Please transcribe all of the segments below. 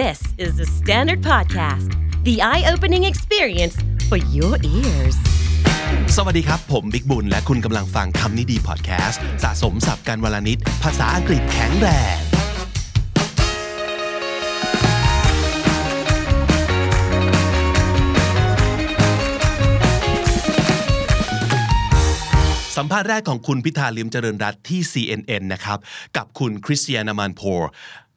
This is the Standard Podcast, the eye opening experience for your ears. สวัสดีครับ ผมบิ๊กบุญ และคุณกำลังฟังคำนี้ดีพอดแคสต์สะสมสับการวลนิด ภาษาอังกฤษแข็งแรงสัมภาษณ์แรกของคุณพิธาลิมเจริญรัตที่ CNN นะครับ กับคุณคริสเตียนามันโพร์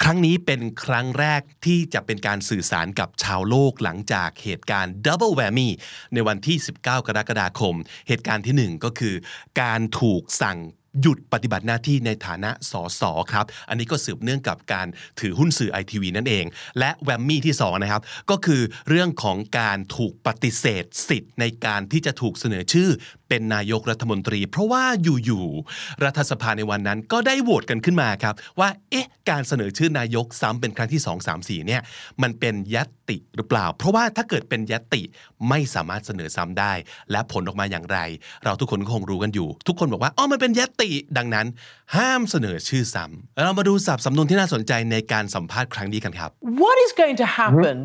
ครั้งนี้เป็นครั้งแรกที่จะเป็นการสื่อสารกับชาวโลกหลังจากเหตุการณ์ Double Whammy ในวันที่ 19 กรกฎาคม เหตุการณ์ที่ 1 ก็คือ การถูกสั่ง หยุดปฏิบัติหน้าที่ในฐานะสสครับ อันนี้ก็สืบเนื่องกับการถือหุ้นสื่อไอทีวีนั่นเอง และแวมมี่ที่2นะครับ ก็คือเรื่องของการถูกปฏิเสธสิทธิ์ในการที่จะถูกเสนอชื่อเป็นนายกรัฐมนตรี เพราะว่าอยู่ๆรัฐสภาในวันนั้นก็ได้โหวตกันขึ้นมาครับ ว่าเอ๊ะการเสนอชื่อนายกซ้ำเป็นครั้งที่ 2 3 4เนี่ยมันเป็นยัตติหรือเปล่า เพราะว่าถ้าเกิดเป็นยัตติไม่สามารถเสนอซ้ำได้ และผลออกมาอย่างไร เราทุกคนก็คงรู้กันอยู่ ทุกคนบอกว่าอ๋อมันเป็นยัตติดังนั้น ห้ามเสนอชื่อซ้ำเรามาดูสับสำนวนที่น่าสนใจในการสัมภาษณ์ครั้งนี้กันครับ What is going to happen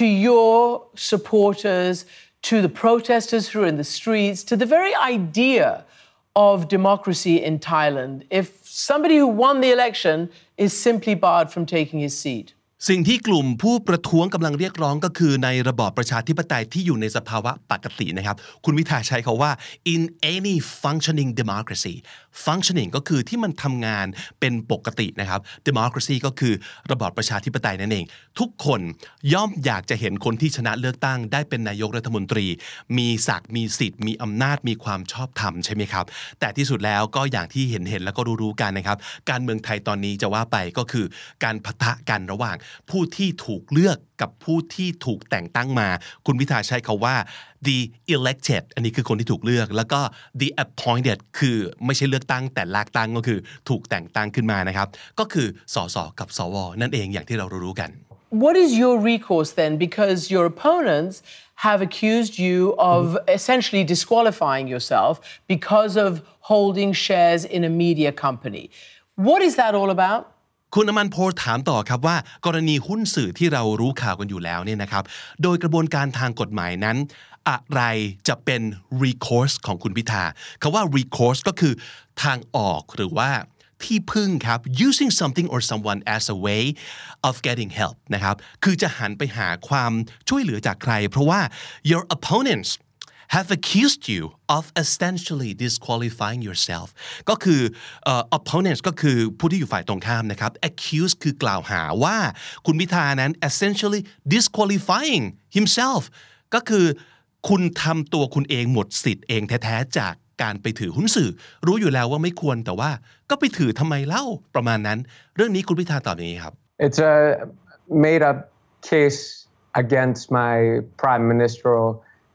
to your supporters, to the protesters who are in the streets, to the very idea of democracy in Thailand if somebody who won the election is simply barred from taking his seat? สิ่งที่กลุ่มผู้ประท้วงกำลังเรียกร้องก็คือในระบอบประชาธิปไตยที่อยู่ในสภาวะปกตินะครับ คุณวิทาใช้คาว่า in any functioning democracy functioning ก็คือที่มันทำงานเป็นปกตินะครับ democracy ก็คือระบอบประชาธิปไตยนั่นเอง ทุกคนย่อมอยากจะเห็นคนที่ชนะเลือกตั้ง ได้เป็นนายกรัฐมนตรี มีศักดิ์มีสิทธิ์มีอำนาจมีความชอบธรรมใช่ไหมครับ แต่ที่สุดแล้วก็อย่างที่เห็นเห็นแล้วก็รู้ๆกันนะครับ การเมืองไทยตอนนี้จะว่าไปก็คือการพะทะกันระหว่างผู้ที่ถูกเลือกกับผู้ที่ถูกแต่งตั้งมา คุณพิธาใช้คาว่า the elected อันนี้คือคนที่ถูกเลือก แล้วก็ the appointed คือไม่ใช่เลือกตั้งแต่ลากตั้งก็คือถูกแต่งตั้งขึ้นมานะครับ ก็คือสสกับสวนั่นเองอย่างที่เรารู้ๆกัน What is your recourse then? Because your opponents have accused you of essentially disqualifying yourself because of holding shares in a media company. What is that all about? คุณอมันโพถามต่อครับว่ากรณีหุ้นสื่อที่เรารู้ข่าวกันอยู่แล้วเนี่ยนะครับ โดยกระบวนการทางกฎหมายนั้น อะไรจะเป็น recourse ของคุณพิธาคาว่า recourse ก็คือทางออกหรือว่าที่พึ่งครับ using something or someone as a way of getting help นะครับ คือจะหันไปหาความช่วยเหลือจากใคร เพราะว่า your opponents have accused you of essentially disqualifying yourself ก็คือ opponents ก็คือผู้ที่อยู่ฝ่ายตรงข้ามนะครับ accuse คือกล่าวหาว่าคุณพิธานั้น essentially disqualifying himself ก็คือคุณทำตัวคุณเองหมดสิทธิ์เองแท้ๆจากการไปถือหุ้นสื่อ รู้อยู่แล้วว่าไม่ควรแต่ว่าก็ไปถือทำไมเล่าประมาณนั้น เรื่องนี้คุณพิธาตอบอย่างนี้ครับ It's a made up case against my prime ministerial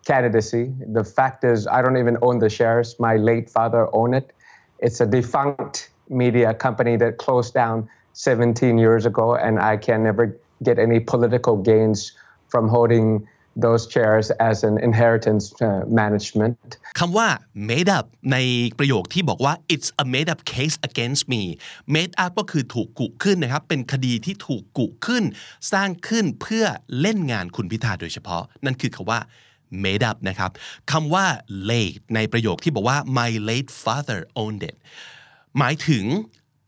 candidacy. The fact is, I don't even own the shares. My late father owned it. It's a defunct media company that closed down 17 years ago, and I can never get any political gains from holding those chairs as an inheritance uh, management. คำว่า made up ในประโยคที่บอกว่า it's a made up case against me made up ก็คือถูกกุขึ้นนะครับ เป็นคดีที่ถูกกุขึ้น สร้างขึ้นเพื่อเล่นงานคุณพิธาโดยเฉพาะ นั่นคือคำว่า made up นะครับคำว่า late ในประโยคที่บอกว่า my late father owned it หมายถึง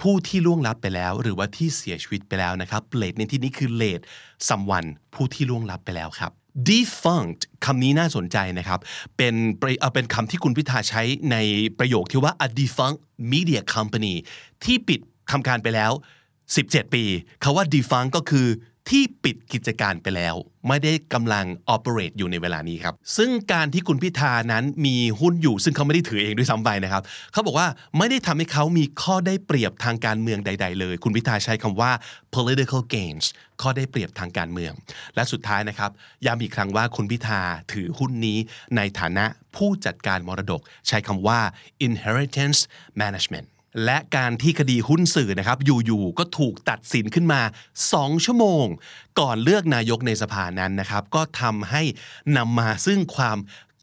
ผู้ที่ล่วงลับไปแล้ว หรือว่าที่เสียชีวิตไปแล้วนะครับ late ในที่นี้คือ late someone ผู้ที่ล่วงลับไปแล้วครับ defunct คำนี้น่าสนใจนะครับ เป็นเอ่อเป็นคำที่คุณพิธาใช้ในประโยคที่ว่า a defunct media company ที่ปิดทำการไปแล้ว 17 ปีคาว่า defunct ก็คือ ที่ปิดกิจการไปแล้ว ไม่ได้กำลัง operate อยู่ในเวลานี้ครับ ซึ่งการที่คุณพิธานั้นมีหุ้นอยู่ ซึ่งเขาไม่ได้ถือเองด้วยซ้ำไปนะครับ เขาบอกว่าไม่ได้ทำให้เขามีข้อได้เปรียบทางการเมืองใด ๆ เลย คุณพิธาใช้คำว่า political gains ข้อได้เปรียบทางการเมือง และสุดท้ายนะครับย้ำอีกครั้งว่าคุณพิธาถือหุ้นนี้ในฐานะผู้จัดการมรดก ใช้คำว่า inheritance management และการที่คดีหุ้นสื่อนะครับ อยู่ๆก็ถูกตัดสินขึ้นมา 2 ชั่วโมง ก่อนเลือกนายกในสภานั้นนะครับ ก็ทำให้นำมาซึ่งความ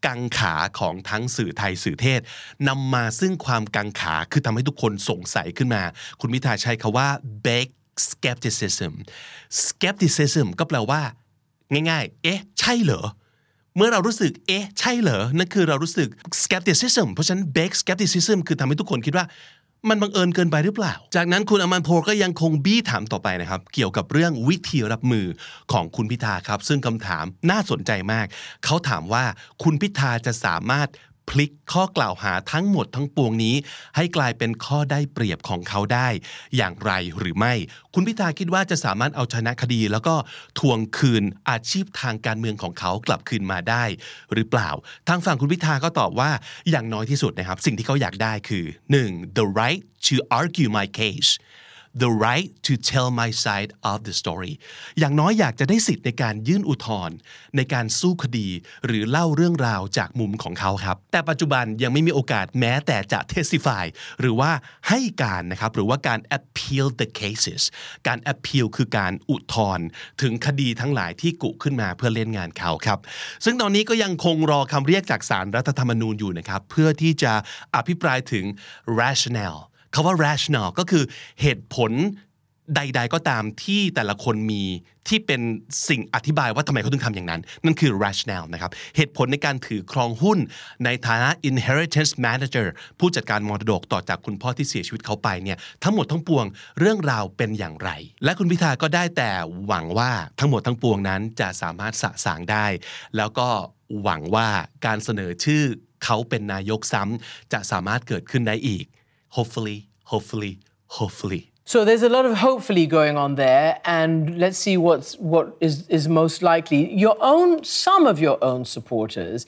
กังขาของทั้งสื่อไทยสื่อเทศนำมาซึ่งความกังขาคือทำให้ทุกคนสงสัยขึ้นมา คุณพิธาใช้คาว่า big skepticism skepticism ก็แปลว่า ง่ายๆ เอ๊ะ ใช่เหรอ เมื่อเรารู้สึก เอ๊ะ ใช่เหรอ นั่นคือเรารู้สึก skepticism เพราะฉะนั้น big skepticism คือทำให้ทุกคนคิดว่า มันบังเอิญเกินไปหรือเปล่า จากนั้นคุณอมันโพก็ยังคงบี้ถามต่อไปนะครับ เกี่ยวกับเรื่องวิธีรับมือของคุณพิธาครับ ซึ่งคำถามน่าสนใจมาก เขาถามว่าคุณพิธาจะสามารถ พลิกข้อกล่าวหาทั้งหมดทั้งปวงนี้ ให้กลายเป็นข้อได้เปรียบของเขาได้ อย่างไรหรือไม่ คุณพิธาคิดว่าจะสามารถเอาชนะคดี แล้วก็ทวงคืนอาชีพทางการเมืองของเขากลับคืนมาได้ หรือเปล่า ทางฝั่งคุณพิธาก็ตอบว่าอย่างน้อยที่สุดนะครับ สิ่งที่เขาอยากได้คือ 1. the right to argue my case the right to tell my side of the story อย่างน้อยอยากจะได้สิทธิ์ในการยื่นอุทธรณ์ในการสู้คดี หรือเล่าเรื่องราวจากมุมของเขาครับ แต่ปัจจุบันยังไม่มีโอกาสแม้แต่จะ testify หรือว่าให้การนะครับหรือว่าการ appeal the cases การ appeal คือการอุทธรณ์ถึงคดีทั้งหลายที่กุขึ้นมาเพื่อเล่นงานเขาครับ ซึ่งตอนนี้ก็ยังคงรอคำเรียกจากสารรัฐธรรมนูญอยู่นะครับ เพื่อที่จะอภิปรายถึง rationale คาว่า rational ก็คือเหตุผลใด ๆ ก็ตามที่แต่ละคนมีที่เป็นสิ่งอธิบายว่าทำไมเขาถึงทำอย่างนั้น นั่นคือ rational นะครับ เหตุผลในการถือครองหุ้นในฐานะ inheritance manager ผู้จัดการมรดกต่อจากคุณพ่อที่เสียชีวิตเขาไปเนี่ยทั้งหมดทั้งปวงเรื่องราวเป็นอย่างไร และคุณพิธาก็ได้แต่หวังว่าทั้งหมดทั้งปวงนั้นจะสามารถสะสางได้ แล้วก็หวังว่าการเสนอชื่อเขาเป็นนายกซ้ำจะสามารถเกิดขึ้นได้อีก hopefully hopefully hopefully So there's a lot of hopefully going on there, and let's see what's what is, is most likely. Your own some of your own supporters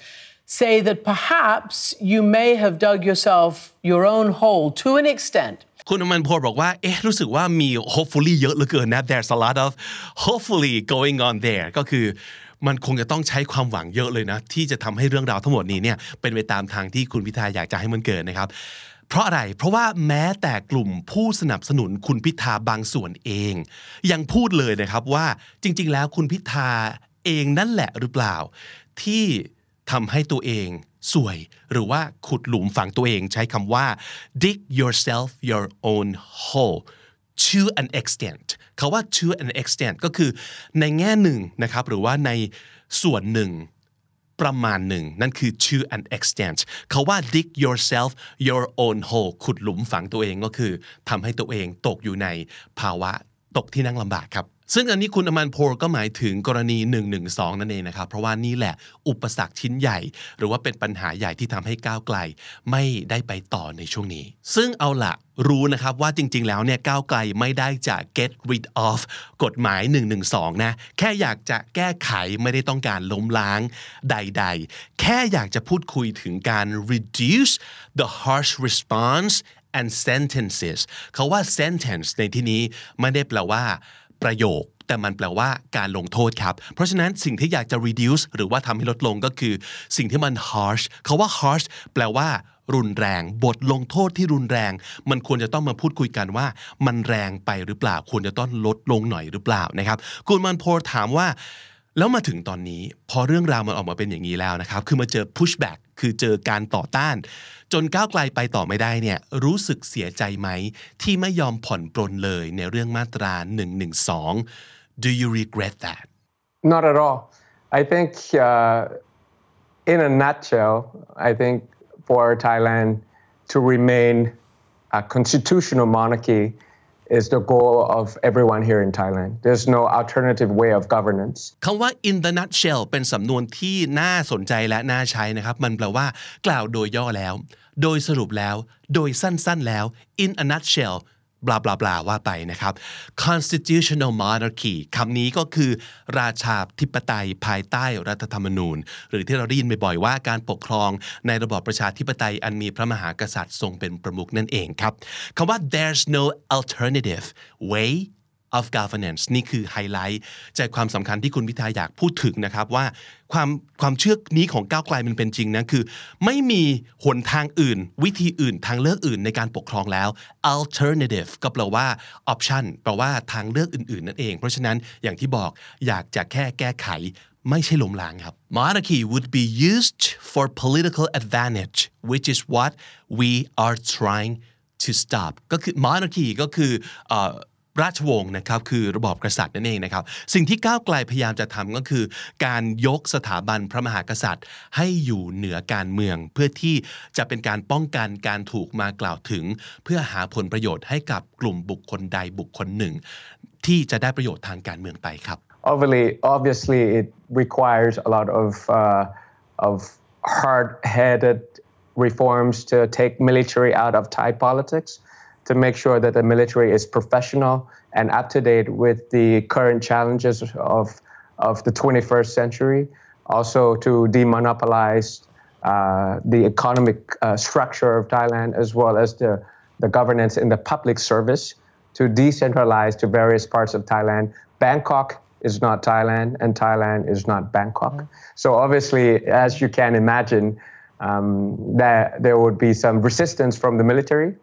say that perhaps you may have dug yourself your own hole to an extent. คุณอมันพลบอกว่าเอ๊ะรู้สึกว่ามี hopefully เยอะเหลือเกินนะ there's a lot of hopefully going on there ก็คือมันคงจะต้องใช้ความหวังเยอะเลยนะ ที่จะทำให้เรื่องราวทั้งหมดนี้เนี่ยเป็นไปตามทางที่คุณพิธาอยากจะให้มันเกิดนะครับ เพราะอะไร เพราะว่าแม้แต่กลุ่มผู้สนับสนุนคุณพิธาบางส่วนเอง ยังพูดเลยนะครับว่าจริง ๆ แล้วคุณพิธาเองนั่นแหละหรือเปล่า ที่ทำให้ตัวเองสวย หรือว่าขุดหลุมฝังตัวเองใช้คำว่า dig yourself your own hole to an extent คาว่า to an extent ก็คือในแง่หนึ่งนะครับ หรือว่าในส่วนหนึ่ง ประมาณหนึ่ง นั่นคือ to an extent เขาว่า dig yourself your own hole ขุดหลุมฝังตัวเองก็คือทำให้ตัวเองตกอยู่ในภาวะตกที่นั่งลำบากครับ ซึ่งอันนี้คุณอมันโพลก็หมายถึงกรณี 112 นั่นเองนะครับ เพราะว่านี่แหละอุปสรรคชิ้นใหญ่ หรือว่าเป็นปัญหาใหญ่ที่ทำให้ก้าวไกล ไม่ได้ไปต่อในช่วงนี้ ซึ่งเอาละรู้นะครับว่าจริง ๆ แล้วเนี่ยก้าวไกลไม่ได้จะ get rid of กฎหมาย 112 นะ แค่อยากจะแก้ไขไม่ได้ต้องการล้มล้างใด ๆ แค่อยากจะพูดคุยถึงการ reduce the harsh response and sentences เขาว่า sentence ในที่นี้ไม่ได้แปลว่า ประโยค แต่มันแปลว่าการลงโทษครับ เพราะฉะนั้นสิ่งที่อยากจะ reduce หรือว่าทำให้ลดลงก็คือ สิ่งที่มัน harsh เขาว่า harsh แปลว่า รุนแรง บทลงโทษที่รุนแรง มันควรจะต้องมาพูดคุยกันว่า มันแรงไปหรือเปล่า ควรจะต้องลดลงหน่อยหรือเปล่านะครับคุณมันโพถามว่า แล้วมาถึงตอนนี้ พอเรื่องราวมันออกมาเป็นอย่างนี้แล้วนะครับ คือมาเจอ pushback คือเจอการต่อต้าน จนก้าวไกลไปต่อไม่ได้เนี่ยรู้สึกเสียใจไหม ที่ไม่ยอมผ่อนปลนเลยในเรื่องมาตรา112 Do you regret that Not at all. I think, uh, in a nutshell, I think for Thailand to remain a constitutional monarchy is the goal of everyone here in Thailand. There's no alternative way of governance. คำว่า in the nutshell เป็นสำนวนที่น่าสนใจและน่าใช้นะครับ มันแปลว่ากล่าวโดยย่อแล้ว โดยสรุปแล้ว โดยสั้นๆแล้ว in a nutshell บลาบลาบลาว่าไปนะครับ constitutional monarchy คำนี้ก็คือ ราชาธิปไตยภายใต้รัฐธรรมนูญ หรือที่เราได้ยินบ่อยๆว่าการปกครองในระบอบประชาธิปไตยอันมีพระมหากษัตริย์ทรงเป็นประมุขนั่นเองครับคำว่า there's no alternative way of governance นี่คือไฮไลท์ใจความสำคัญที่คุณพิธาอยากพูดถึงนะครับว่าความความเชื่อนี้ของก้าวไกลมันเป็นจริงนะคือ ไม่มีหนทางอื่น วิธีอื่นทางเลือกอื่นในการปกครองแล้ว alternative ก็แปลว่า option แปลว่าทางเลือกอื่น ๆ นั่นเอง เพราะฉะนั้นอย่างที่บอกอยากจะแค่แก้ไขไม่ใช่ล้มล้างครับ monarchy would be used for political advantage which is what we are trying to stop ก็คือ monarchy ก็คือ ราชวงศ์นะครับคือระบอบกษัตริย์นั่นเองนะครับ สิ่งที่ก้าวไกลพยายามจะทำก็คือ การยกสถาบันพระมหากษัตริย์ ให้อยู่เหนือการเมือง เพื่อที่จะเป็นการป้องกันการถูกมากล่าวถึง เพื่อหาผลประโยชน์ให้กับกลุ่มบุคคลใดบุคคลหนึ่ง ที่จะได้ประโยชน์ทางการเมืองไปครับ obviously, obviously, it requires a lot of uh, of hard-headed reforms to take military out of Thai politics, to make sure that the military is professional and up to date with the current challenges of of the 21st century. Also, to demonopolize uh, the economic uh, structure of Thailand as well as the the governance in the public service to decentralize to various parts of Thailand. Bangkok is not Thailand, and Thailand is not Bangkok. So obviously, as you can imagine, um, that there would be some resistance from the military,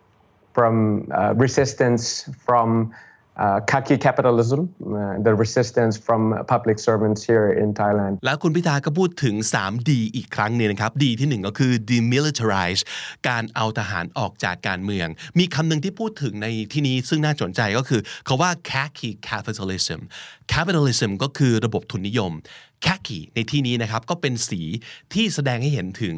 from uh, resistance from uh, khaki capitalism, uh, the resistance from public servants here in Thailand. แล้วคุณพิธาก็พูดถึง 3D อีกครั้งนึงนะครับดีที่หนึ่งก็คือ demilitarize การเอาทหารออกจากการเมือง มีคำหนึ่งที่พูดถึงในที่นี้ซึ่งน่าสนใจก็คือคาว่า khaki capitalism capitalism ก็คือระบบทุนนิยม khaki ในที่นี้นะครับก็เป็นสีที่แสดงให้เห็นถึง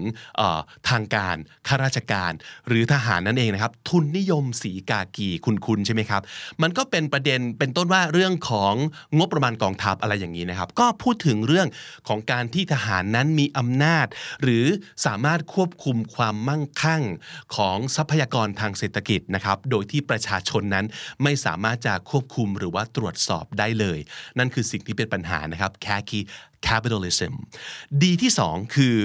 ทางการข้าราชการ หรือทหารนั่นเองนะครับ ทุนนิยมสีกากีคุณคุณใช่ไหมครับ มันก็เป็นประเด็นเป็นต้นว่าเรื่องของงบประมาณกองทัพอะไรอย่างนี้นะครับ ก็พูดถึงเรื่องของการที่ทหารนั้นมีอำนาจ หรือสามารถควบคุมความมั่งคั่งของทรัพยากรทางเศรษฐกิจนะครับ โดยที่ประชาชนนั้นไม่สามารถจะควบคุมหรือว่าตรวจสอบได้เลย นั่นคือสิ่งที่เป็นปัญหานะครับ khaki capitalism ดีที่สองคือ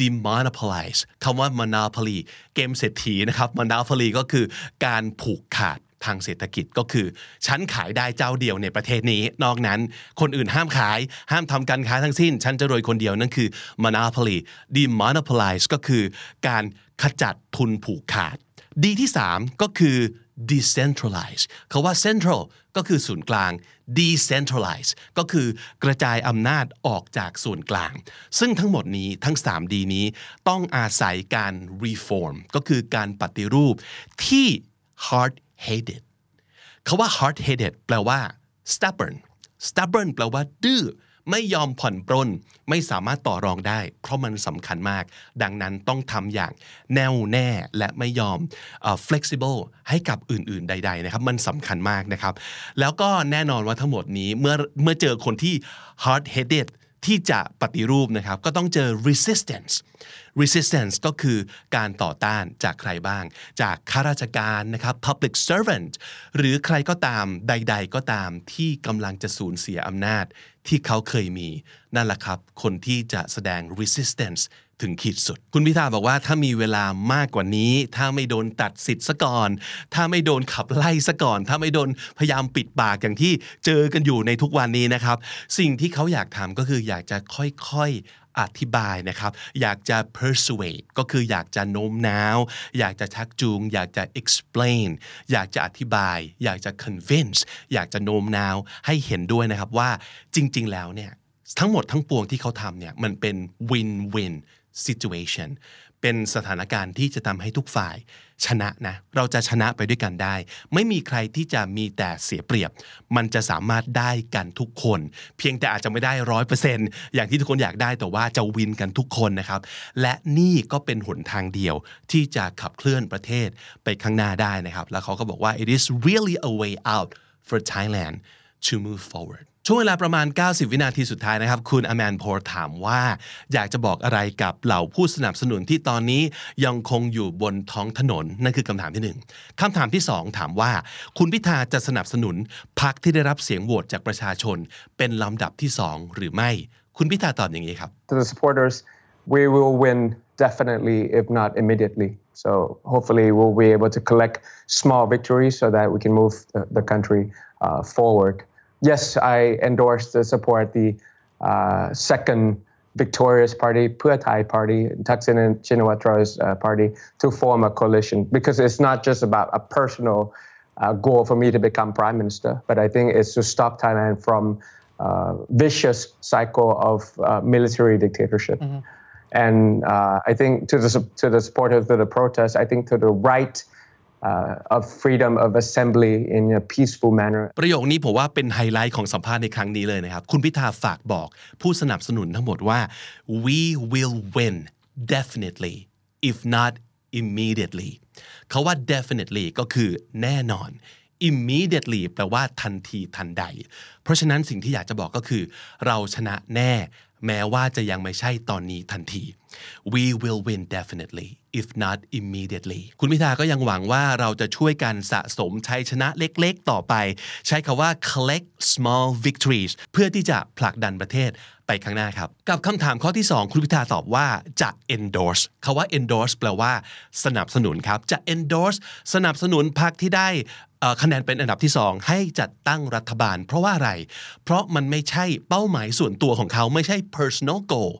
demonopolize คำว่า monopoly เกมเศรษฐีนะครับ monopoly ก็คือการผูกขาดทางเศรษฐกิจก็คือ ฉันขายได้เจ้าเดียวในประเทศนี้ นอกนั้นคนอื่นห้ามขาย ห้ามทำการค้าทั้งสิ้น ฉันจะรวยคนเดียวนั่นคือ monopoly demonopolize ก็คือการขจัดทุนผูกขาด ดีที่ 3 ก็คือ decentralize คาว่า central ก็คือศูนย์กลาง decentralize ก็คือกระจายอำนาจออกจากส่วนกลาง ซึ่งทั้งหมดนี้ทั้ง3ดีนี้ต้องอาศัยการ reform ก็คือการปฏิรูปที่ hard headed คาว่า hard headed แปลว่า stubborn stubborn แปลว่าดื้อ ไม่ยอมผ่อนปรนไม่สามารถต่อรองได้ เพราะมันสำคัญมาก ดังนั้นต้องทำอย่างแน่วแน่และไม่ยอม flexible ให้กับอื่นๆ ใด ๆ นะครับ มันสำคัญมากนะครับ แล้วก็แน่นอนว่าทั้งหมดนี้เมื่อเมื่อเจอคนที่ hard headed ที่จะปฏิรูปนะครับ ก็ต้องเจอ resistance resistance ก็คือการต่อต้านจากใครบ้าง จากข้าราชการนะครับ public servant หรือใครก็ตามใด ๆ ก็ตามที่กำลังจะสูญเสียอำนาจที่เขาเคยมี นั่นแหละครับ คนที่จะแสดง resistance ถึงขีดสุด คุณพิธาบอกว่าถ้ามีเวลามากกว่านี้ ถ้าไม่โดนตัดสิทธิ์ซะก่อน ถ้าไม่โดนขับไล่ซะก่อน ถ้าไม่โดนพยายามปิดปากอย่างที่เจอกันอยู่ในทุกวันนี้นะครับ สิ่งที่เขาอยากทำก็คืออยากจะค่อยๆอธิบายนะครับ อยากจะ persuade ก็คืออยากจะโน้มน้าว อยากจะชักจูง อยากจะ explain อยากจะอธิบาย อยากจะ convince อยากจะโน้มน้าวให้เห็นด้วยนะครับว่าจริง ๆ แล้วเนี่ยทั้งหมดทั้งปวงที่เขาทำเนี่ยมันเป็น win-win situation เป็นสถานการณ์ที่จะทำให้ทุกฝ่าย ชนะนะ เราจะชนะไปด้วยกันได้ ไม่มีใครที่จะมีแต่เสียเปรียบ มันจะสามารถได้กันทุกคน เพียงแต่อาจจะไม่ได้ร้อยเปอร์เซ็นต์อย่างที่ทุกคนอยากได้แต่ว่าจะวินกันทุกคนนะครับ และนี่ก็เป็นหนทางเดียวที่จะขับเคลื่อนประเทศไปข้างหน้าได้นะครับ แล้วเขาก็บอกว่า it is really a way out for Thailand to move forward ช่วงเวลาประมาณ 90 วินาทีสุดท้ายนะครับ คุณอแมนโพร์ถามว่า อยากจะบอกอะไรกับเหล่าผู้สนับสนุนที่ตอนนี้ยังคงอยู่บนท้องถนน นั่นคือคำถามที่หนึ่คำถามที่สองถามว่า คุณพิธาจะสนับสนุนพรรคที่ได้รับเสียงโหวตจากประชาชน เป็นลำดับที่สองหรือไม่ คุณพิธาตอบอย่างนี้ครับ To the supporters, we will win definitely, if not immediately. So hopefully, we'll be able to collect small victories so that we can move the country uh, forward. Yes, I endorse to support the uh, second victorious party, Pheu Thai party, Thaksin and Shinawatра's uh, party, to form a coalition because it's not just about a personal uh, goal for me to become prime minister, but I think it's to stop Thailand from uh, vicious cycle of uh, military dictatorship. And uh, I think to the to the supporters of the protest, I think to the right uh, of freedom of assembly in a peaceful manner. ประโยคนี้ผมว่าเป็นไฮไลท์ของสัมภาษณ์ในครั้งนี้เลยนะครับ คุณพิธาฝากบอกผู้สนับสนุนทั้งหมดว่า we will win definitely if not immediately เขาว่า definitely ก็คือแน่นอน immediately แปลว่าทันทีทันใด เพราะฉะนั้นสิ่งที่อยากจะบอกก็คือ เราชนะแน่ แม้ว่าจะยังไม่ใช่ตอนนี้ทันที we will win definitely if not immediately คุณพิธาก็ยังหวังว่าเราจะช่วยกันสะสมชัยชนะเล็กๆ ต่อไป ใช้คาว่า collect small victories เพื่อที่จะผลักดันประเทศไปข้างหน้าครับ กับคำถามข้อที่ 2 คุณพิธาตอบว่าจะ endorse คาว่า endorse แปลว่า สนับสนุนครับ จะ endorse สนับสนุนพรรคที่ได้ คะแนนเป็นอันดับที่ 2 ให้จัดตั้งรัฐบาล เพราะว่าอะไร เพราะมันไม่ใช่เป้าหมายส่วนตัวของเขาไม่ใช่ personal goal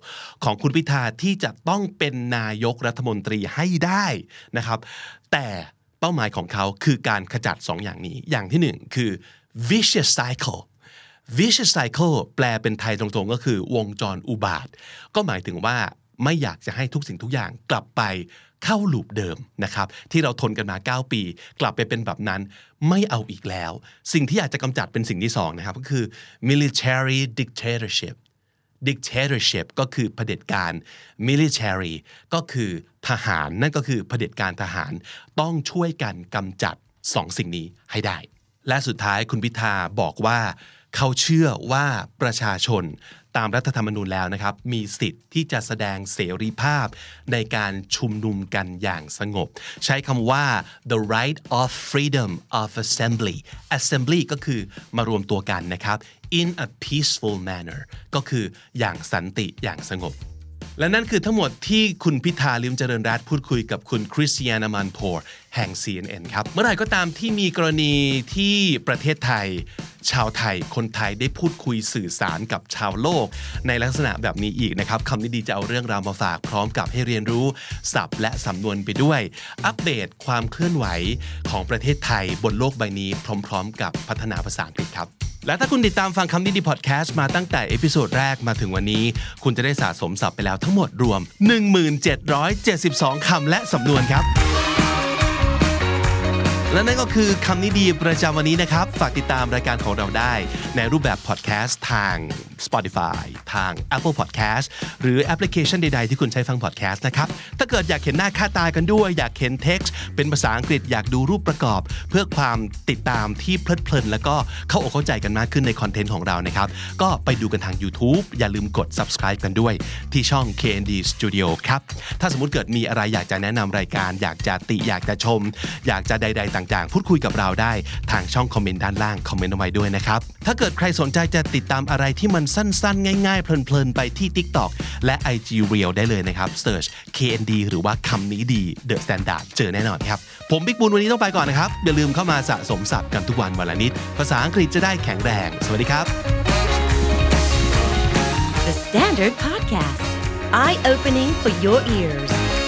ของคุณพิธาที่จะต้องเป็นนายกรัฐมนตรีให้ได้นะครับ แต่เป้าหมายของเขาคือการขจัด 2 อย่างนี้ อย่างที่ 1 คือ vicious cycle vicious cycle แปลเป็นไทยตรงๆ ก็คือวงจรอุบาท ก็หมายถึงว่าไม่อยากจะให้ทุกสิ่งทุกอย่างกลับไป เข้าลูปเดิมนะครับ ที่เราทนกันมา 9 ปี กลับไปเป็นแบบนั้นไม่เอาอีกแล้ว สิ่งที่อยากจะกำจัดเป็นสิ่งที่สองนะครับ ก็คือ military dictatorship dictatorship ก็คือเผด็จการ military ก็คือทหาร นั่นก็คือเผด็จการทหาร ต้องช่วยกันกำจัดสองสิ่งนี้ให้ได้ และสุดท้ายคุณพิธาบอกว่า เขาเชื่อว่าประชาชน ตามรัฐธรรมนูญแล้วนะครับ มีสิทธิ์ที่จะแสดงเสรีภาพในการชุมนุมกันอย่างสงบ ใช้คำว่า the right of freedom of assembly assembly ก็คือมารวมตัวกันนะครับ in a peaceful manner ก็คืออย่างสันติอย่างสงบ และนั่นคือทั้งหมดที่คุณพิธาลิมเจริญรัตพูดคุยกับคุณคริสเตียนามันโพร์แห่ง CNN ครับ เมื่อไหร่ก็ตามที่มีกรณีที่ประเทศไทย ชาวไทย คนไทยได้พูดคุยสื่อสารกับชาวโลก ในลักษณะแบบนี้อีกนะครับคำนี้ดีจะเอาเรื่องราวมาฝากพร้อมกับให้เรียนรู้ศัพท์และสำนวนไปด้วย อัปเดตความเคลื่อนไหวของประเทศไทยบนโลกใบนี้พร้อม ๆ กับพัฒนาภาษาอังกฤษครับ และถ้าคุณติดตามฟังคำนี้ดีพอดแคสต์มาตั้งแต่ episode แรกมาถึงวันนี้ คุณจะได้สะสมศัพท์ไปแล้วทั้งหมดรวม 1772 คำและสำนวนครับและนั่นก็คือคำนี้ดีประจำวันนี้นะครับ ฝากติดตามรายการของเราได้ ในรูปแบบพอดแคสต์ทาง Spotify ทาง Apple Podcast หรือแอปพลิเคชันใด ๆ ที่คุณใช้ฟังพอดแคสต์นะครับ ถ้าเกิดอยากเห็นหน้าค่าตากันด้วย อยากเห็นเท็กซ์เป็นภาษาอังกฤษอยากดูรูปประกอบ เพื่อความติดตามที่เพลิดเพลินแล้วก็เข้าอกเข้าใจกันมากขึ้นในคอนเทนต์ของเรานะครับ ก็ไปดูกันทาง YouTube อย่าลืมกด subscribe กันด้วย ที่ช่อง KND Studio ครับ ถ้าสมมติเกิดมีอะไรอยากจะแนะนำรายการ อยากจะติอยากจะชม อยากจะใด ๆ ต่าง ๆ พูดคุยกับเราได้ทางช่องคอมเมนต์ด้านล่างคอมเมนต์เอาไว้ด้วยนะครับถ้าเกิดใครสนใจจะติดตามอะไรที่มันสั้นๆ ง่ายๆ เพลินๆ ไปที่ TikTok และ IG Reel ได้เลยนะครับ Search KND หรือว่าคำนี้ดี The Standard เจอแน่นอนครับ ผมบิ๊กบุญวันนี้ต้องไปก่อนนะครับ อย่าลืมเข้ามาสะสมศัพท์กันทุกวันวันละนิด ภาษาอังกฤษจะได้แข็งแรง สวัสดีครับ The Standard Podcast, eye opening for your ears.